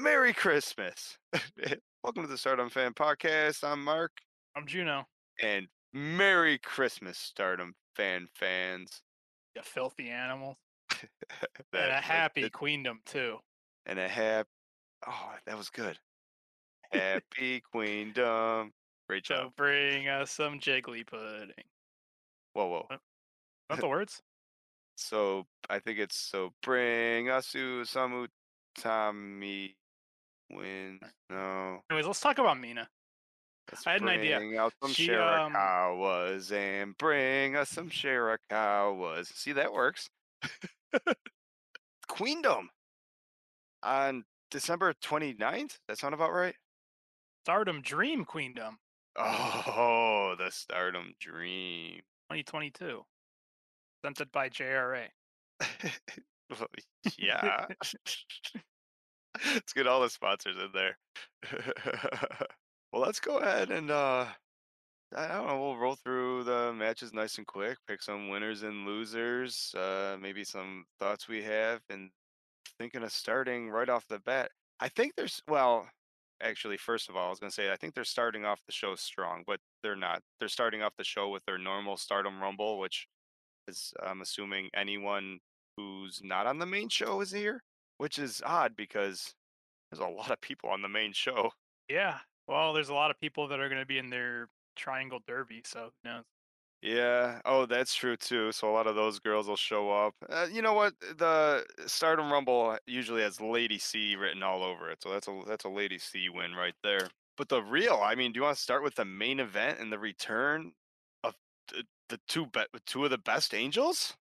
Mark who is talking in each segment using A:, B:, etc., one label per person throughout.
A: Merry Christmas. Welcome to the Stardom Fan Podcast. I'm Mark,
B: I'm Juno.
A: and Merry Christmas, Stardom fan fans.
B: You filthy animals. And a happy
A: that-
B: queendom too.
A: and a happy. Oh, that was good. Happy Queendom. Great
B: So
A: job.
B: bring us some jiggly pudding.
A: Whoa, whoa.
B: Not the words?
A: So I think it's so bring us to some Tommy wins. No.
B: Anyways, let's talk about Mina.
A: Let's
B: I had an idea.
A: Out some
B: She, um,
A: and bring us some Shirakawas. See, that works. Queendom on December 29th. That sound about right?
B: Stardom Dream Queendom
A: Oh, the Stardom Dream.
B: 2022. Presented by JRA.
A: Yeah. Let's get all the sponsors in there. well, let's go ahead and uh I don't know, we'll roll through the matches nice and quick, pick some winners and losers, uh maybe some thoughts we have and thinking of starting right off the bat. I think there's well, actually first of all, I was to say I think they're starting off the show strong, but they're not. They're starting off the show with their normal Stardom Rumble, which is I'm assuming anyone who's not on the main show is here, which is odd because there's a lot of people on the main show.
B: Yeah. Well, there's a lot of people that are going to be in their Triangle Derby, so who knows?
A: Yeah. Oh, that's true too. So a lot of those girls will show up. Uh, you know what? The Stardom Rumble usually has Lady C written all over it, so that's a that's a Lady C win right there. But the real, I mean, do you want to start with the main event and the return of the, the two be- two of the best angels?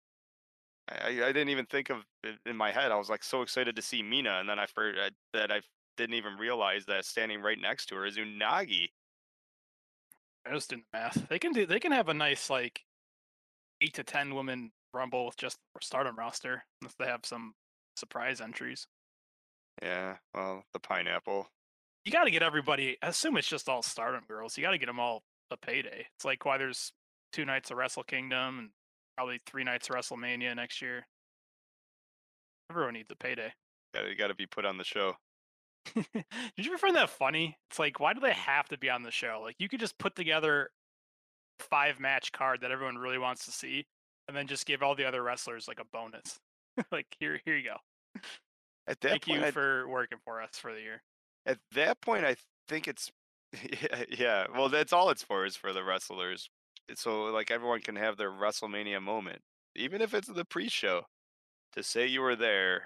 A: I, I didn't even think of it in my head. I was like so excited to see Mina, and then I forgot that I didn't even realize that standing right next to her is Unagi.
B: I just did the math. They can do. They can have a nice like eight to ten women rumble with just Stardom roster, unless they have some surprise entries.
A: Yeah. Well, the pineapple.
B: You got to get everybody. I assume it's just all Stardom girls. You got to get them all a payday. It's like why there's two nights of Wrestle Kingdom and probably three nights of WrestleMania next year. Everyone needs a payday.
A: Got got to be put on the show.
B: Did you ever find that funny? It's like, why do they mm. have to be on the show? Like, you could just put together a five match card that everyone really wants to see, and then just give all the other wrestlers like a bonus. like, here, here you go.
A: At that
B: Thank
A: point,
B: you
A: I-
B: for working for us for the year.
A: at that point, I think it's yeah, yeah. Well, that's all it's for is for the wrestlers, so like everyone can have their WrestleMania moment, even if it's the pre-show, to say you were there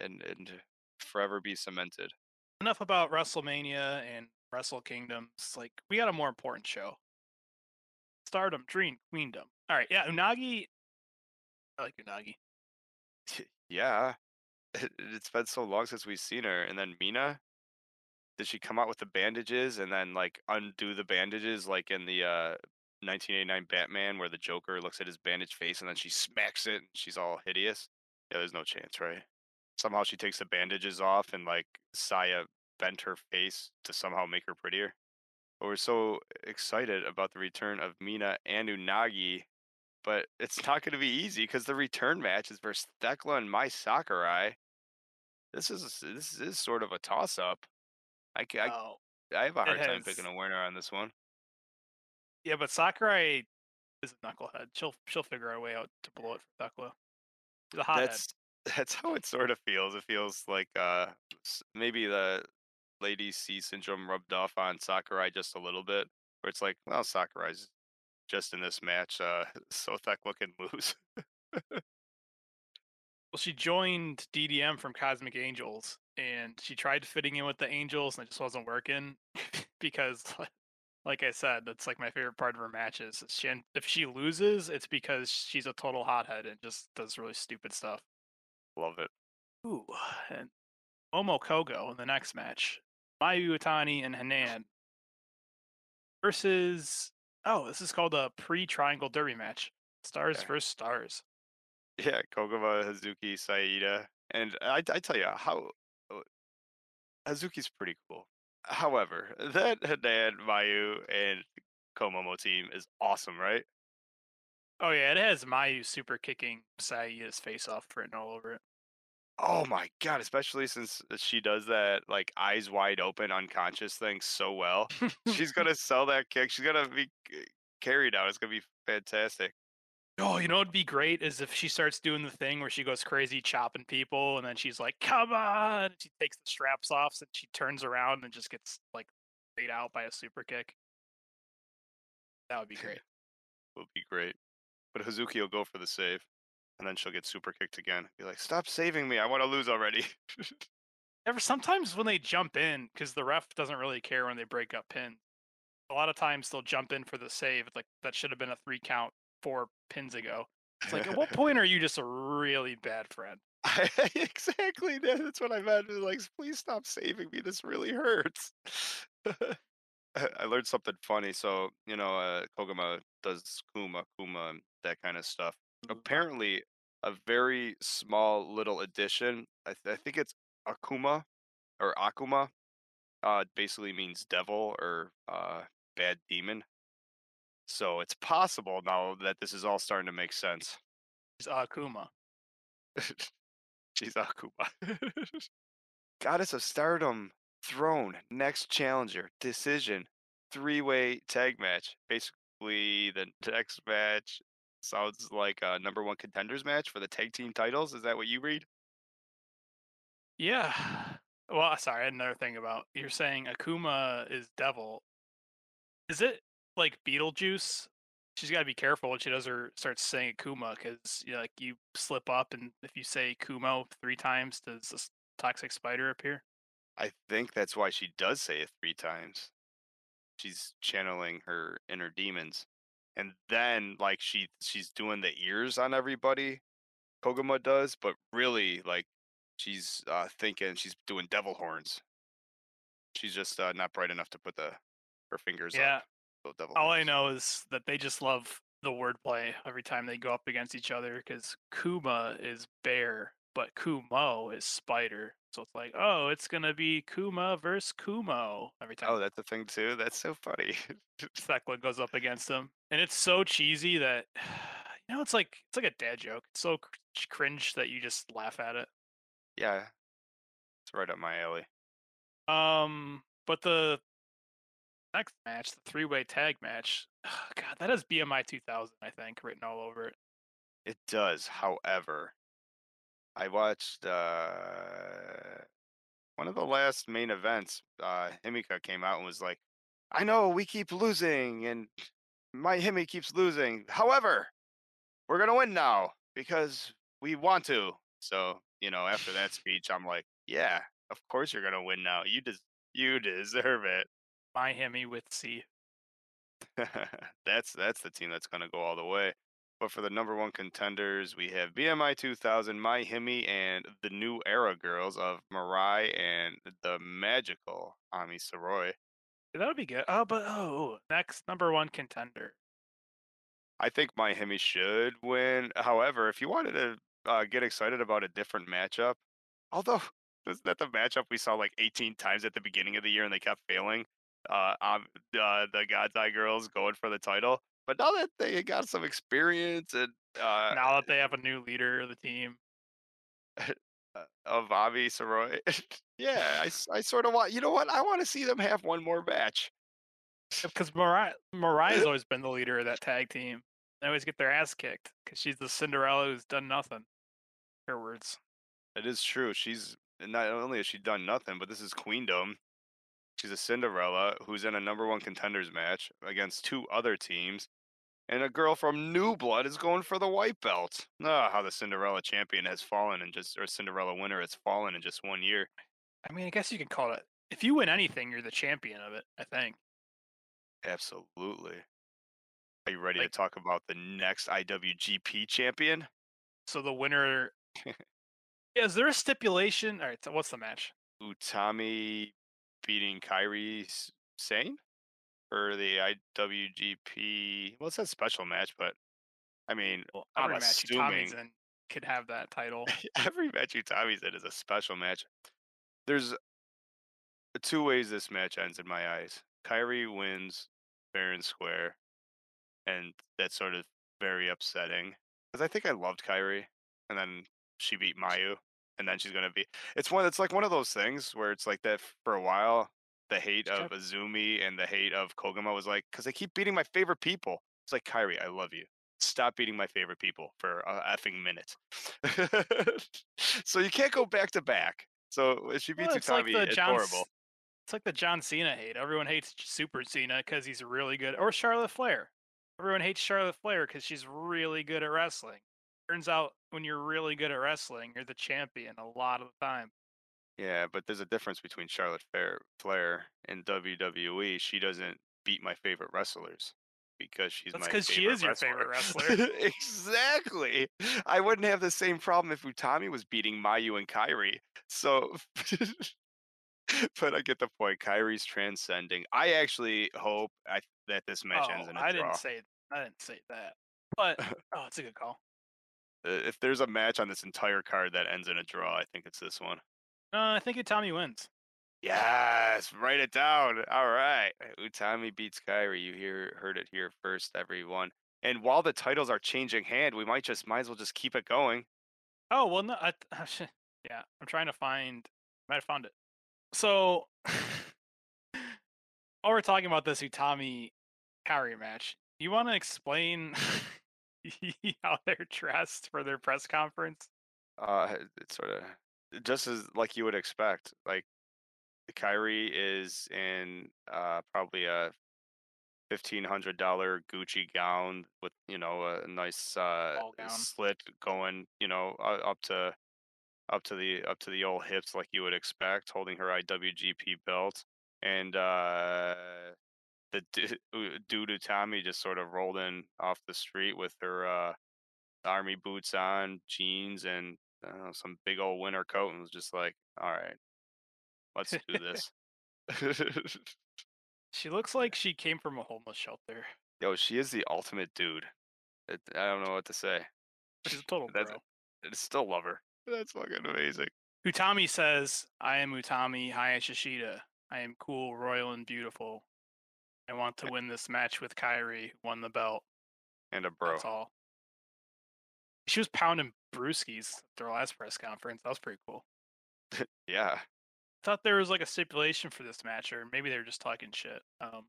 A: and and forever be cemented.
B: Enough about WrestleMania and Wrestle Kingdoms. Like, we got a more important show. Stardom, Dream, Queendom. All right, yeah, Unagi. I like Unagi.
A: yeah, it, it's been so long since we've seen her, and then Mina. Did she come out with the bandages and then like undo the bandages like in the uh 1989 Batman where the Joker looks at his bandaged face and then she smacks it and she's all hideous? Yeah, there's no chance, right? Somehow she takes the bandages off and like Saya bent her face to somehow make her prettier. But we're so excited about the return of Mina and Unagi, but it's not going to be easy because the return match is versus Thekla and Mai Sakurai. This is this is sort of a toss up. I,
B: oh,
A: I have a hard time picking a winner on this one.
B: Yeah, but Sakurai is a knucklehead. She'll she'll figure a way out to blow it for Thekla. She's a hothead.
A: That's that's how it sort of feels. It feels like uh maybe the Lady C syndrome rubbed off on Sakurai just a little bit, where it's like, well, Sakurai's just in this match, uh, so Thekla can lose.
B: Well, she joined DDM from Cosmic Angels, and she tried fitting in with the Angels, and it just wasn't working because, like I said, that's like my favorite part of her matches. She, if she loses, it's because she's a total hothead and just does really stupid stuff.
A: Love it.
B: Ooh, and Momo Kohgo in the next match, Mayu Iwatani and Hanan versus. Oh, this is called a pre-triangle derby match. Stars
A: Okay.
B: versus stars.
A: Yeah, Koguma, Hazuki, Saida, and I, I tell you how uh, Hazuki's pretty cool. However, that Hanan, Mayu, and Komomo team is awesome, right?
B: Oh yeah, it has Mayu super kicking Saida's face off written all over it.
A: Oh my god, especially since she does that, like, eyes wide open, unconscious thing so well. She's gonna sell that kick, she's gonna be eh, carried out, it's gonna be fantastic.
B: Oh, you know what'd be great is if she starts doing the thing where she goes crazy chopping people, and then she's like, "Come on!" and she takes the straps off, and she turns around and just gets, like, laid out by a super kick. That would be great.
A: Would be great. But Hazuki will go for the save, and then she'll get super kicked again. Be like, "Stop saving me, I wanna lose already."
B: Ever sometimes when they jump in, because the ref doesn't really care when they break up pin, a lot of times they'll jump in for the save, like, that should have been a 3 count 4 pins ago. It's like, at what point are you just a really bad friend?
A: Exactly, that's what I meant, like, "Please stop saving me, this really hurts." I learned something funny, so, you know, uh, Koguma does Kuma Kuma, that kinda stuff. Apparently, a very small little addition, I th I think it's Akuma or Akuma, uh, basically means devil or, uh, bad demon. So it's possible now that this is all starting to make sense.
B: It's Akuma.
A: She's Akuma. Goddess of Stardom, Throne, Next Challenger, Decision, three-way tag match. Basically, the next match sounds like a number 1 contenders match for the tag team titles, is that what you read?
B: Yeah. Well, sorry, I had another thing about you're saying Akuma is devil. Is it like Beetlejuice? She's gotta be careful when she does her starts saying Akuma 'cause, you know, like, you slip up, and if you say Kumo 3 times, does this toxic spider appear?
A: I think that's why she does say it 3 times. She's channeling her inner demons. And then, like, she she's doing the ears on everybody, Koguma does, but really, like, she's, uh, thinking she's doing devil horns. She's just, uh, not bright enough to put the her fingers up. So devil
B: All I know is that they just love the wordplay every time they go up against each other because Kuma is bear, but Kumo is spider. So it's like, "Oh, it's gonna be Kuma versus Kumo," every time
A: Oh, that's a thing too? That's so funny.
B: Thekla goes up against him. And it's so cheesy that you know, it's like it's like a dad joke. It's so cr cringe that you just laugh at it.
A: Yeah. It's right up my alley.
B: Um, but the next match, the three-way tag match, god, that has BMI 2000, I think, written all over it.
A: It does, however I watched, uh one of the last main events, uh, Himeka came out and was like, "I know we keep losing, and my Himi keeps losing. However, we're gonna win now because we want to." So, you know, after that speech, I'm like, "Yeah, of course you're gonna win now. You des you deserve it."
B: MaiHime with C.
A: That's that's the team that's gonna go all the way. But for the number 1 contenders, we have BMI 2000, MaiHime, and the New Era girls of Mirai and the magical Ami Sourei.
B: That would be good. Oh, but oh, next number 1 contender.
A: I think MaiHime should win. However, if you wanted to, uh, get excited about a different matchup although, isn't that the matchup we saw, like, 18 times at the beginning of the year and they kept failing? Uh, um, uh, the God's Eye girls going for the title. But now that they got some experience and, uh
B: Now that they have a new leader of the team.
A: Uh, of Ami Sourei. Yeah, I, I sorta want you know what? I wanna see them have one more match.
B: Because Mariah, Mariah's always been the leader of that tag team. They always get their ass kicked because she's the Cinderella who's done nothing. Her words.
A: It is true, she's not only has she done nothing, but this is Queendom. She's a Cinderella who's in a number 1 contenders match against 2 other teams, and a girl from New Blood is going for the white belt. Ah, how the Cinderella champion has fallen and just or Cinderella winner has fallen in just 1 year.
B: I mean, I guess you can call it if you win anything, you're the champion of it, I think.
A: Absolutely. Are you ready to talk about the next IWGP champion?
B: So the winner Is there a stipulation alright, so what's the match?
A: Utami beating Kairi S Sane? For the IWGP well, it a special match, but, I mean,
B: Well,
A: I'm
B: every match Utami's
A: assuming
B: in could have that title.
A: every match Utami's in is a special match. There's 2 ways this match ends in my eyes. Kairi wins fair and square, and that's sort of very upsetting because I think I loved Kairi, and then she beat Mayu, and then she's gonna be. It's one. It's like one of those things where it's like that for a while. The hate of Azumi and the hate of Koguma was like because they keep beating my favorite people. It's like Kairi, I love you. Stop beating my favorite people for a effing minute. so you can't go back to back. So if she beats
B: Well, it's like
A: Utami,
B: the
A: it's
B: John.
A: horrible.
B: It's like the John Cena hate. Everyone hates Super Cena because he's really good, or Charlotte Flair. Everyone hates Charlotte Flair because she's really good at wrestling. Turns out, when you're really good at wrestling, you're the champion a lot of the time.
A: Yeah, but there's a difference between Charlotte Flair, Flair and WWE. She doesn't beat my favorite wrestlers because she's
B: That's
A: my
B: 'cause she is your favorite
A: wrestler. exactly. I wouldn't have the same problem if Utami was beating Mayu and Kairi. So, but I get the point. Kairi's transcending. I actually hope I, that this match
B: oh,
A: ends in a
B: I
A: draw.
B: didn't say I didn't say that, but oh, it's a good call.
A: Uh, if there's a match on this entire card that ends in a draw, I think it's this one.
B: No, I think Tommy wins.
A: Yes, write it down. All right. Utami beats Kairi. You hear heard it here first, everyone. And while the titles are changing hand, we might just might as well just keep it going.
B: Oh well, no, I, yeah, I'm trying to find. I might have found it. So, while we're talking about this Utami Kairi match, you want to explain how they're dressed for their press conference?
A: Uh it's sort of just as like you would expect. Like Kairi is in uh probably a fifteen hundred dollar Gucci gown with you know a nice uh slit going you know up to up to the up to the old hips like you would expect, holding her IWGP belt, and uh the dude Utami just sort of rolled in off the street with her uh army boots on, jeans, and know, some big old winter coat, and was just like, "All right, let's do this."
B: She looks like she came from a homeless shelter.
A: Yo, she is the ultimate dude. I don't know what to say.
B: She's a total
A: That's-
B: bro.
A: I still love her. That's fucking amazing.
B: Utami says, "I am Utami Hayashishida. I am cool, royal, and beautiful. I want to win this match with Kairi. who Won the belt.
A: And a bro.
B: That's all." She was pounding brewskis at their last press conference. That was pretty cool.
A: Yeah.
B: I thought there was like a stipulation for this match, or maybe they were just talking shit. Um,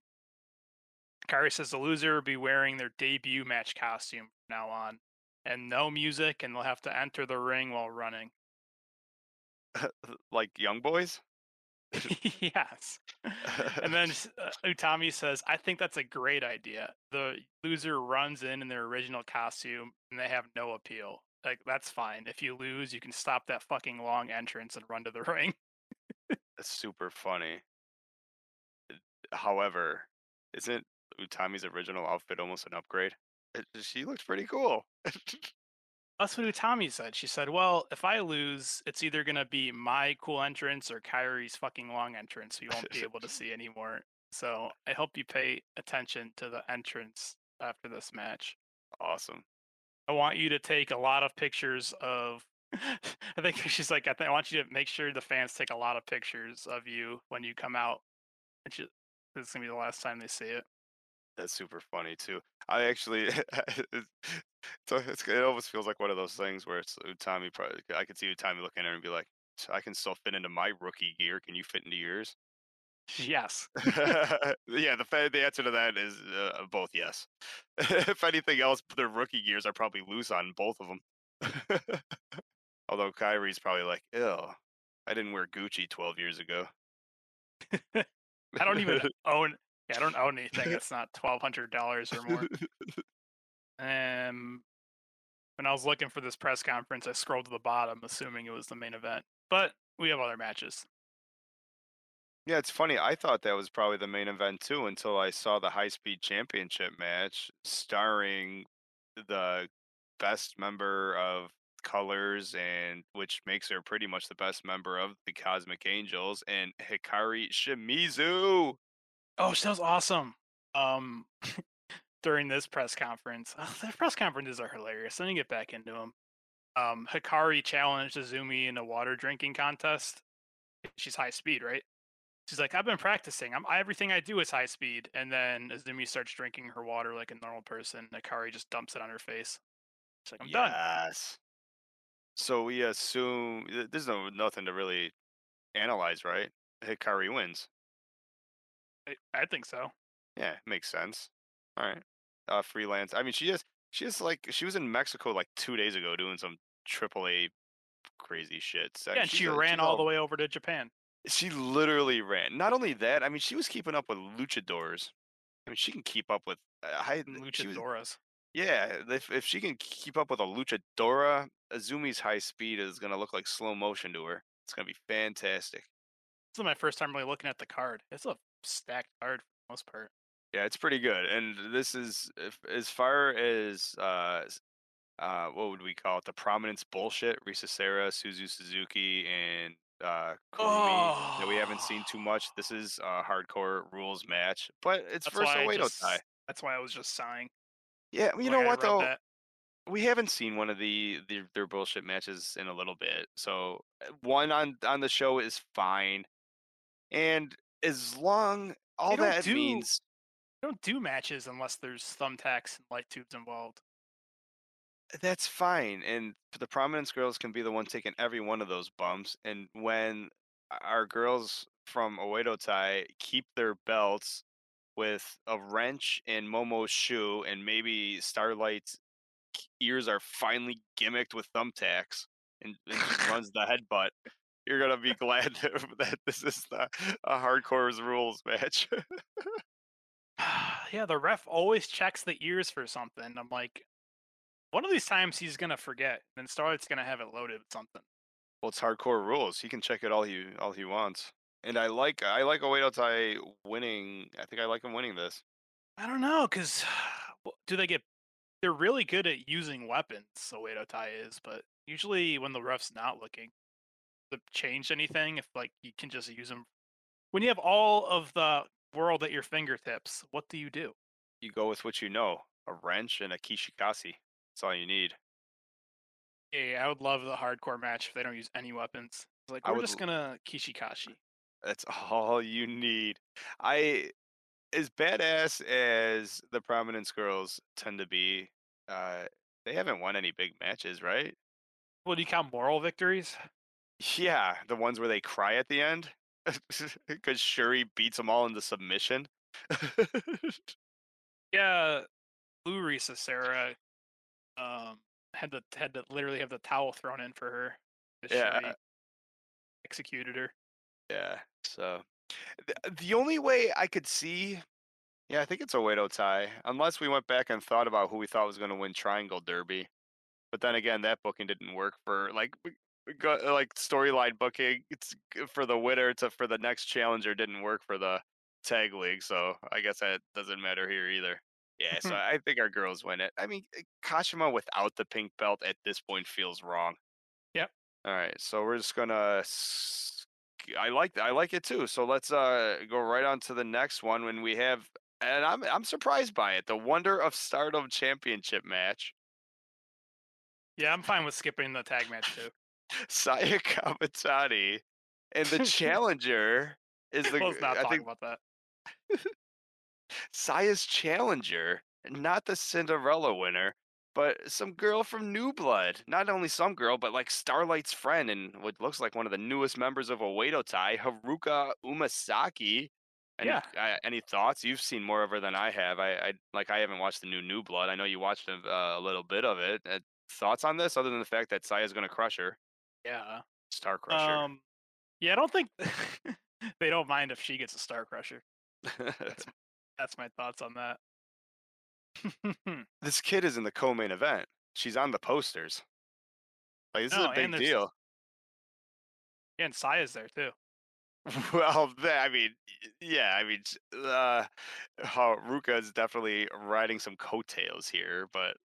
B: Kairi says the loser will be wearing their debut match costume from now on, and no music, and they'll have to enter the ring while running.
A: like young boys.
B: yes. And then uh, Utami says, I think that's a great idea. The loser runs in in their original costume and they have no appeal. Like, that's fine. If you lose, you can stop that fucking long entrance and run to the ring.
A: That's super funny. However, isn't Utami's original outfit almost an upgrade? She looks pretty cool.
B: That's what Utami said. She said, Well, if I lose, it's either going to be my cool entrance or Kairi's fucking long entrance. So you won't be able to see anymore. So I hope you pay attention to the entrance after this match.
A: awesome.
B: I want you to take a lot of pictures of. I think she's like, I, think I want you to make sure the fans take a lot of pictures of you when you come out. And she, this is gonna be the last time they see it.
A: That's super funny too. I actually, so it's, it almost feels like one of those things where it's Utami. Probably, I could see Utami looking at her and be like, "I can still fit into my rookie gear. Can you fit into yours?"
B: Yes.
A: yeah, the the answer to that is uh, both yes. if anything else, their rookie gears are probably loose on both of them. Although Kairi's probably like, "Ew, I didn't wear Gucci 12 years ago."
B: I don't even own. Yeah, I don't own anything. It's not twelve hundred dollars or more. Um, when I was looking for this press conference, I scrolled to the bottom, assuming it was the main event. But we have other matches.
A: Yeah, it's funny. I thought that was probably the main event too until I saw the high speed championship match starring the best member of Colors and which makes her pretty much the best member of the Cosmic Angels and Hikari Shimizu.
B: Oh, that was awesome. Um, during this press conference, oh, the press conferences are hilarious. Let me get back into them. Um, Hikari challenged Azumi in a water drinking contest. She's high speed, right? She's like, I've been practicing. I'm everything I do is high speed. And then Azumi starts drinking her water like a normal person. Hikari just dumps it on her face. She's like, I'm done.
A: yes. So we assume th- there's no nothing to really analyze, right? Hikari wins.
B: I, I think so.
A: Yeah, makes sense. All right. Uh, freelance. I mean, she just she just like she was in Mexico like two days ago doing some triple A crazy shit. So
B: Yeah, and she
A: a-
B: ran all the way over to Japan.
A: She literally ran. Not only that, I mean, she was keeping up with luchadors. I mean, she can keep up with. Uh, high, she was- yeah, if if she can keep up with a luchadora, Azumi's high speed is gonna look like slow motion to her. It's gonna be fantastic.
B: This is my first time really looking at the card. It's a stacked card for the most part.
A: Yeah, it's pretty good. And this is if, as far as uh uh what would we call it? The prominence bullshit. Risa Sera, Suzu Suzuki, and uh Kurumi that we haven't seen too much. This is a hardcore rules match, but it's
B: That's
A: first
B: why I
A: Oedo
B: just,
A: tie.
B: That's why I was just sighing.
A: Yeah, you
B: Like,
A: know
B: I
A: what though?
B: that.
A: we haven't seen one of the, the their bullshit matches in a little bit. So uh, one on on the show is fine, and as long all that
B: do-
A: means
B: They don't do matches unless there's thumbtacks and light tubes involved.
A: that's fine. And the prominence girls can be the one taking every one of those bumps. And when our girls from Oedo Tai keep their belts with a wrench and Momo's shoe, and maybe Starlight's ears are finally gimmicked with thumbtacks, and, and runs the headbutt. You're gonna be glad that, that this is the a hardcore rules match.
B: yeah, the ref always checks the ears for something. I'm like, one of these times he's gonna forget, and Starlight's gonna have it loaded with something.
A: well, it's hardcore rules. He can check it all he all he wants. And I like I like Oedo Tai winning. I think I like him winning this.
B: I don't know, cause do they get? They're really good at using weapons. Oedo Tai is, but usually when the ref's not looking, change anything. If like you can just use them when you have all of the world at your fingertips, what do you do?
A: You go with what you know: a wrench and a kishikasi. That's all you need.
B: Yeah, I would love the hardcore match if they don't use any weapons. It's like
A: I
B: we're
A: would
B: just gonna Kishikashi.
A: That's all you need. I as badass as the prominence girls tend to be, uh, they haven't won any big matches, right?
B: Well, do you count moral victories?
A: Yeah, the ones where they cry at the end because Shuri beats them all into submission.
B: Yeah, Blue Risa Sera um had to had to literally have the towel thrown in for her.
A: Yeah.
B: Shuri executed her.
A: yeah, so the, the only way I could see, yeah, I think it's a Oedo Tai, unless we went back and thought about who we thought was going to win Triangle Derby. But then again, that booking didn't work for like we- we like storyline booking. It's for the winner to for the next challenger didn't work for the tag league, so I guess that doesn't matter here either. Yeah, so I think our girls win it. I mean, eh, Kashima without the pink belt at this point feels wrong.
B: Yep.
A: All right, so we're just gonna. I like I like it too. So let's uh go right on to the next one when we have, and I'm I'm surprised by it. The Wonder of Stardom Championship match.
B: Yeah, I'm fine with skipping the tag match too.
A: Saya Kamitani, and the challenger is the.
B: Let's not
A: I
B: talk
A: think
B: about that.
A: Saya's challenger, not the Cinderella winner, but some girl from New Blood. Not only some girl, but like Starlight's friend and what looks like one of the newest members of Oedo Tai, Haruka Umesaki. Any,
B: Yeah.
A: uh, any thoughts? You've seen more of her than I have. I, I like. I haven't watched the new New Blood. I know you watched a, uh, a little bit of it. Uh, thoughts on this, other than the fact that Saya's going to crush her,
B: Yeah.
A: Star Crusher.
B: Um. Yeah, I don't think they don't mind if she gets a star crusher. That's my thoughts on that.
A: this kid is in the co-main event. She's on the posters. Like this
B: No,
A: is a big deal.
B: yeah, and Saya's there too.
A: Well, I mean, yeah, I mean, uh, Haruka is definitely riding some coattails here, but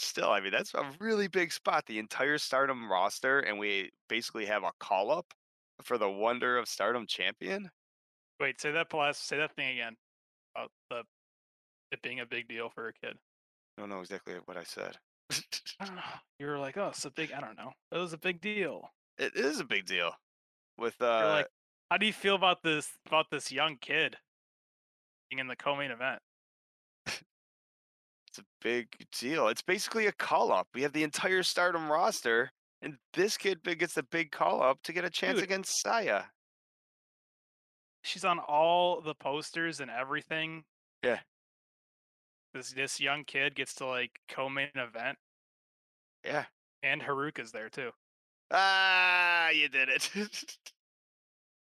A: still, I mean, that's a really big spot. The entire Stardom roster, and we basically have a call up for the Wonder of Stardom champion.
B: Wait, say that plus say that thing again. About the it being a big deal for a kid.
A: I don't know exactly what I said.
B: I don't know. You were like, oh, it's a big. I don't know. It was a big deal.
A: it is a big deal. With
B: You're
A: uh,
B: like, how do you feel about this about this young kid being in the co-main event?
A: A big deal. It's basically a call up. We have the entire Stardom roster And this kid gets a big call up to get a chance
B: Dude.
A: against Saya.
B: She's on all the posters and everything.
A: Yeah.
B: This this young kid gets to like co-main event,
A: Yeah.
B: and Haruka's there too.
A: Ah, you did it.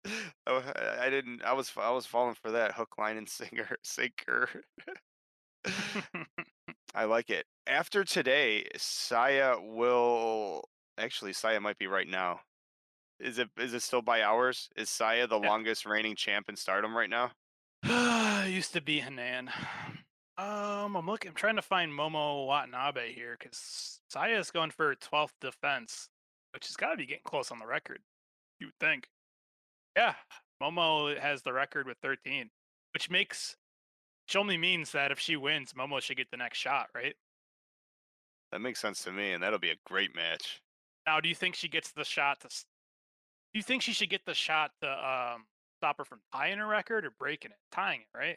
A: oh, I I didn't. I was I was falling for that hook, line, and singer sinker. I like it. After today, Saya will actually Saya might be right now. Is it is it still by hours? Is Saya the
B: Yeah.
A: longest reigning champ in Stardom right now?
B: Used to be Hanan. Um, I'm looking. I'm trying to find Momo Watanabe here because Saya is going for 12th defense, which has got to be getting close on the record. You would think. Yeah, Momo has the record with 13, which makes which only means that if she wins, Momo should get the next shot, right?
A: That makes sense to me, and that'll be a great match.
B: Now, do you think she gets the shot to? Do you think she should get the shot to um stop her from tying her record or breaking it? Tying it, right?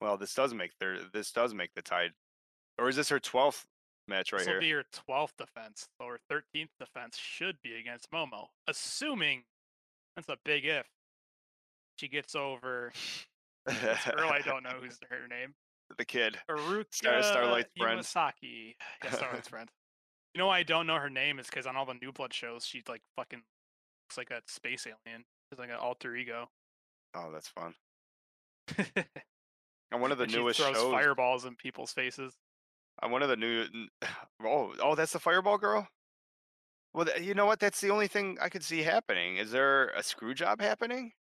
A: Well, this does make their this does make the tide, or is this her twelfth match right
B: this will
A: here?
B: be her 12th defense. So her 13th defense should be against Momo, assuming that's a big if. She gets over this girl. I don't know who's her name.
A: the kid.
B: Haruka
A: Star- Starlight's friend.
B: Iwasaki. Yeah, Starlight's friend. You know why I don't know her name is because on all the New Blood shows, she like fucking looks like a space alien. She's like an alter ego.
A: Oh, that's fun. On one of the
B: And she
A: newest
B: throws
A: shows,
B: fireballs in people's faces.
A: on one of the new, oh, oh, that's the fireball girl. Well, you know what? That's the only thing I could see happening. Is there a screw job happening?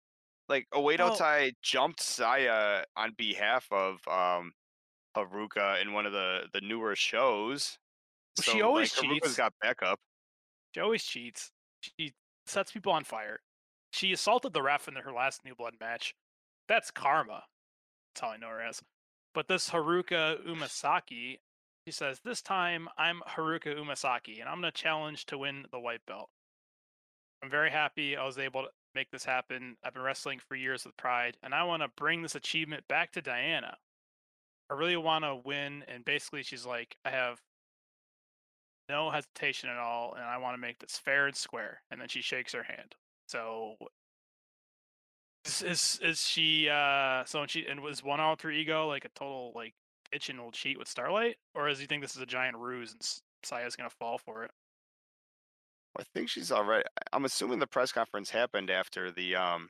A: Like Oedo
B: Well-
A: Tai jumped Saya on behalf of um Haruka in one of the the newer shows.
B: Well, she always
A: like, Haruka's
B: cheats.
A: got backup.
B: She always cheats. She sets people on fire. She assaulted the ref in her last New Blood match. That's karma. That's how I know her as. But this Haruka Umesaki, she says, This time I'm Haruka Umesaki and I'm going to challenge to win the white belt. I'm very happy I was able to make this happen. I've been wrestling for years with pride and I want to bring this achievement back to Diana. I really want to win. And basically, she's like, I have no hesitation at all, and I want to make this fair and square. And then she shakes her hand. So is is, is she uh so she and was one alter ego like a total like bitch and will cheat with Starlight, or does he think this is a giant ruse and Saya's gonna fall for it?
A: I think she's all right. I'm assuming the press conference happened after the um.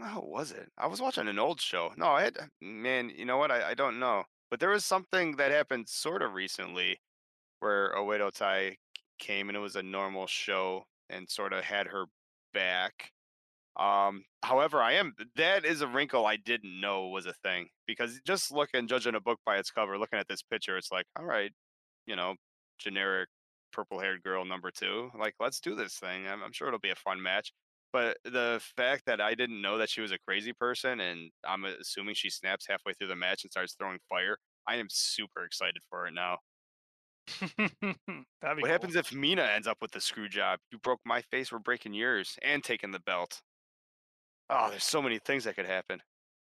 A: How was it? I was watching an old show. No, I had man. You know what? I, I don't know, but there was something that happened sort of recently, where Oedo Tai came and it was a normal show and sort of had her back. Um, however, I am that is a wrinkle I didn't know was a thing because just looking, judging a book by its cover, looking at this picture, it's like, all right, you know, generic purple-haired girl number two. Like, let's do this thing. I'm, I'm sure it'll be a fun match. But the fact that I didn't know that she was a crazy person, and I'm assuming she snaps halfway through the match and starts throwing fire, I am super excited for it now. What
B: cool.
A: happens if Mina ends up with the screw job? You broke my face, we're breaking yours, and taking the belt. Oh, there's so many things that could happen.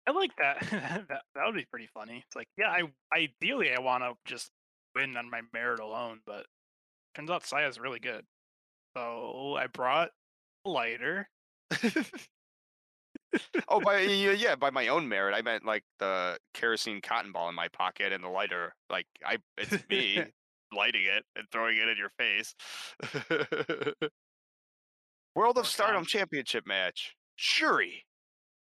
B: I like that. that that would be pretty funny. It's like, yeah, I ideally I want to just win on my merit alone, but turns out Saya's really good. So I brought a lighter.
A: oh, by yeah, yeah, by my own merit, I meant like the kerosene cotton ball in my pocket and the lighter. Like I, it's me lighting it and throwing it in your face. World of Stardom. Championship match: Shuri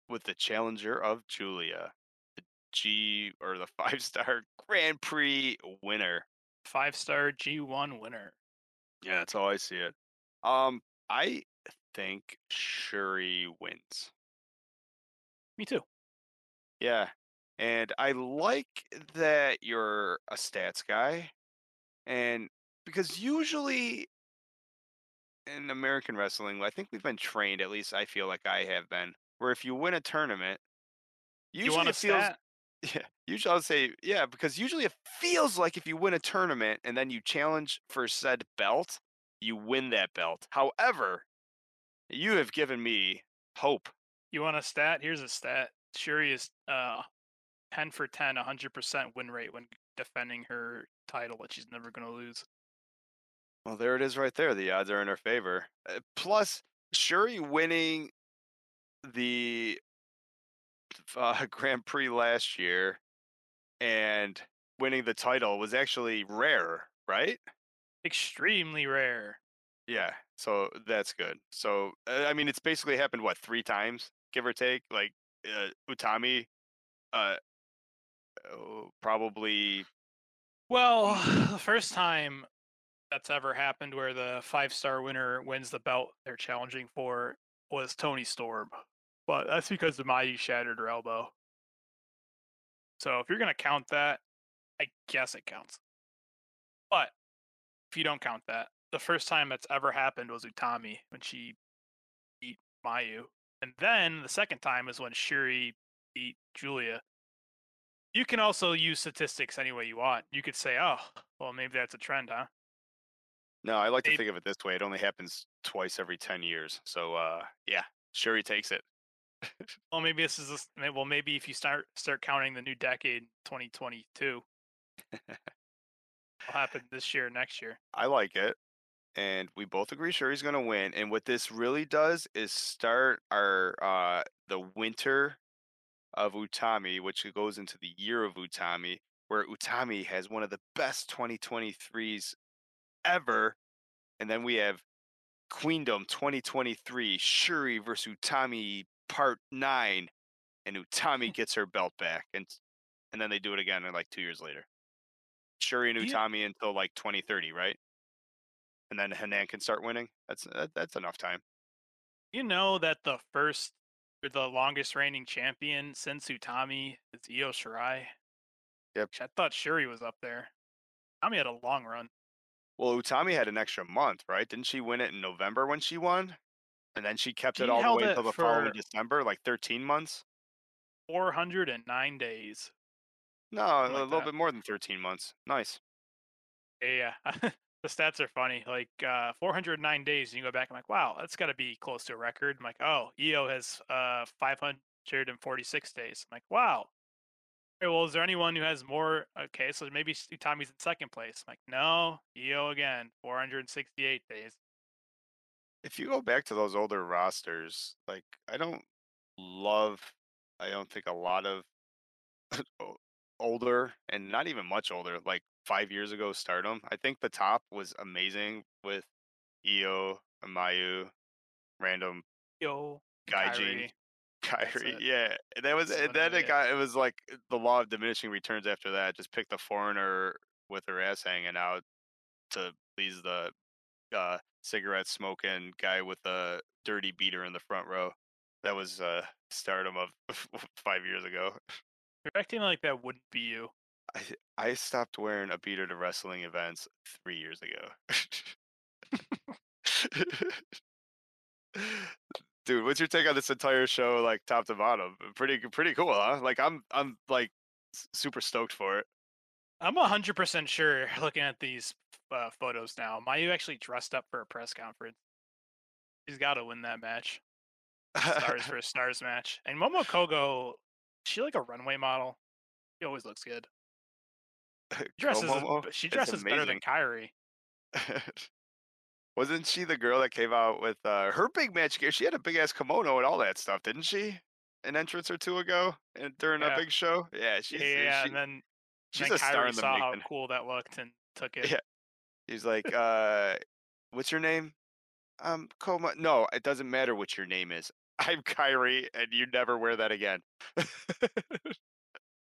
A: with the challenger of Julia, the G or the five star Grand Prix winner.
B: Five star G1 winner.
A: Yeah, that's how I see it. Um, I think Shuri wins.
B: Me too.
A: Yeah. And I like that you're a stats guy. And because usually in American wrestling, I think we've been trained, at least I feel like I have been, where if you win a tournament,
B: You want a
A: it feels
B: stat?
A: yeah, usually I'll say yeah, because usually it feels like if you win a tournament and then you challenge for said belt, you win that belt. However, you have given me hope.
B: You want a stat? Here's a stat. Shuri is uh 10 for 10, 100% win rate when defending her title that she's never going to lose.
A: Well, there it is right there. The odds are in her favor. Uh, plus, Shuri winning the uh, Grand Prix last year and winning the title was actually rare, right?
B: Extremely rare.
A: Yeah, so that's good. So uh, I mean, it's basically happened what three times, give or take. Like uh, Utami, uh, oh, probably
B: Well, the first time that's ever happened where the five star winner wins the belt they're challenging for was Toni Storm. But that's because the Mayu shattered her elbow. So if you're gonna count that, I guess it counts. But if you don't count that, the first time that's ever happened was Utami when she beat Mayu. And then the second time is when Shuri beat Julia. You can also use statistics any way you want. You could say, oh, well, maybe that's a trend, huh?
A: no. I like to think of it this way: it only happens twice every ten years. So uh, yeah, Shuri takes it.
B: Well, maybe this is this, well, maybe if you start start counting the new decade, 2022, will happen this year, next year.
A: I like it. And we both agree Shuri's gonna win. And what this really does is start our uh the winter of Utami, which goes into the year of Utami, where Utami has one of the best 2023s ever. And then we have Queendom 2023, Shuri versus Utami part nine, and Utami gets her belt back. And and then they do it again in like two years later. Shuri and Utami until like 2030, right? And then Hanan can start winning. That's that, that's enough time.
B: You know that the first, or the longest reigning champion since Utami is Io Shirai.
A: Yep.
B: I thought Shuri was up there. Utami had a long run.
A: Well, Utami had an extra month, right? Didn't she win it in November when she won? And then she kept
B: She
A: it all the way until the following December, like 13 months?
B: 409 days.
A: No,
B: Something
A: a
B: like
A: little
B: that.
A: bit more than 13 months. Nice.
B: Yeah, the stats are funny. Like uh, 409 days, and you go back. I'm like, wow, that's got to be close to a record. I'm like, oh, Io has uh 546 days. I'm like, wow. Well, is there anyone who has more? Okay, so maybe Tommy's in second place. I'm like, no, Io again, 468 days.
A: If you go back to those older rosters, like I don't love I don't think a lot of older and not even much older, like 5 years ago stardom. I think the top was amazing with Io, Amayu, random
B: Yo,
A: Gaijin, Kairi.
B: Kairi,
A: yeah, and that was,
B: That's
A: and then it
B: it.
A: got, it was like uh, the law of diminishing returns after that. Just pick the foreigner with her ass hanging out to please the uh, cigarette smoking guy with a dirty beater in the front row. That was uh, stardom of five years ago.
B: You're acting like that wouldn't be you.
A: I I stopped wearing a beater to wrestling events three years ago. Dude, what's your take on this entire show, like top to bottom? Pretty pretty cool, huh? Like I'm I'm like super stoked for it.
B: I'm hundred percent sure. Looking at these uh, photos now, Mayu actually dressed up for a press conference. She's got to win that match. Stars for a stars match. And Momo Kohgo, she like a runway model. She always looks good. She dresses, she dresses better than. Kairi.
A: Wasn't she the girl that came out with uh, her big match gear? She had a big ass kimono and all that stuff, didn't she? An entrance or two ago, and during
B: Yeah.
A: a big show. Yeah, she's
B: yeah, yeah,
A: she-
B: and then,
A: she's
B: then
A: a star
B: Kairi
A: in the
B: saw how cool that looked and took it.
A: Yeah. He's like, uh, "What's your name?" Um, Koma. No, it doesn't matter what your name is. I'm Kairi, and you never wear that again.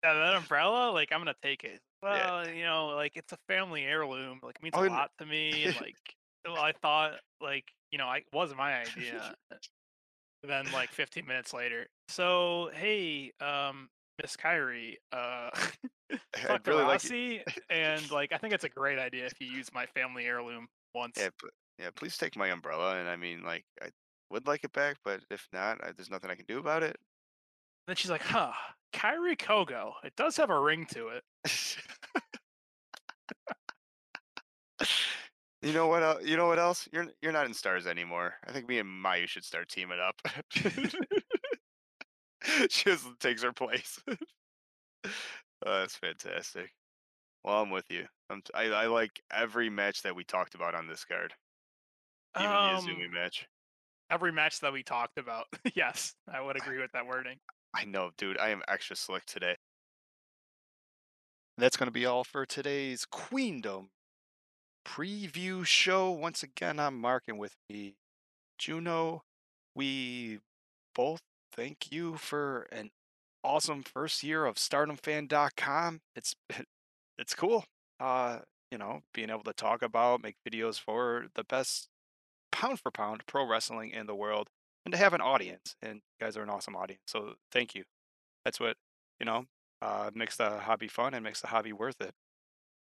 B: Yeah, that umbrella, like I'm gonna take it.
A: Yeah.
B: Well, you know, like it's a family heirloom. Like it means
A: Oh,
B: a lot to me. And like, well, I thought, like, you know, I wasn't my idea. then, like, 15 minutes later, so hey, um, Miss Kairi, uh,
A: I
B: Dr.
A: really like.
B: Rossi, and like, I think it's a great idea if you use my family heirloom once.
A: Yeah, but, yeah. Please take my umbrella, and I mean, like, I would like it back, but if not, I, there's nothing I can do about it.
B: Then she's like, huh, Kairi Kohgo. It does have a ring to it.
A: you know what? el- You know what else? You're you're not in stars anymore. I think me and Mayu should start teaming up. she just takes her place. oh, that's fantastic.
C: Well, I'm with you. I'm t- I I like every match that we talked about on this card, even the
B: Um,
C: Azumi match.
B: every match that we talked about. yes, I would agree with that wording.
C: I know, dude. I am extra slick today.
A: That's going to be all for today's Queendom preview show. Once again, I'm marking with me, Juno. We both thank you for an awesome first year of StardomFan.com. It's it's cool. Uh, you know, being able to talk about, make videos for the best pound for pound pro wrestling in the world, and to have an audience. And you guys are an awesome audience. So thank you. That's what you know uh, makes the hobby fun and makes the hobby worth it.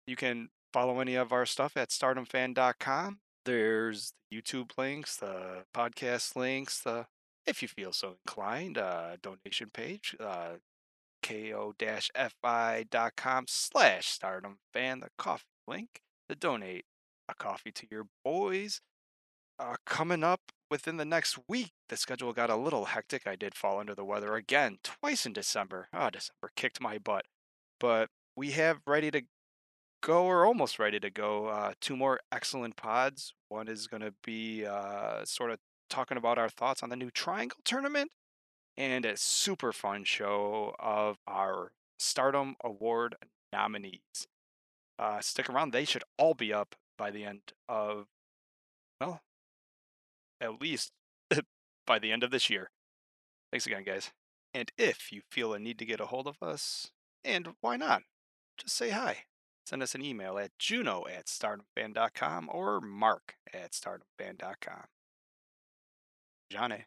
A: You can follow any of our stuff at stardomfan.com. There's the YouTube links, the podcast links, the if you feel so inclined, uh, donation page, uh, ko-fi.com slash stardom fan, the coffee link to donate a coffee to your boys. Uh, coming up within the next week, the schedule got a little hectic. I did fall under the weather again, twice in December. Oh, December kicked my butt. But we have ready to go, or almost ready to go, uh, two more excellent pods. One is going to be uh, sort of talking about our thoughts on the new Triangle tournament, and a super fun show of our Stardom Award nominees. Uh, stick around; they should all be up by the end of, well, at least by the end of this year. Thanks again, guys. And if you feel a need to get a hold of us, and why not, just say hi. Send us an email at juno at stardomfan.com or mark at stardomfan.com. Johnny.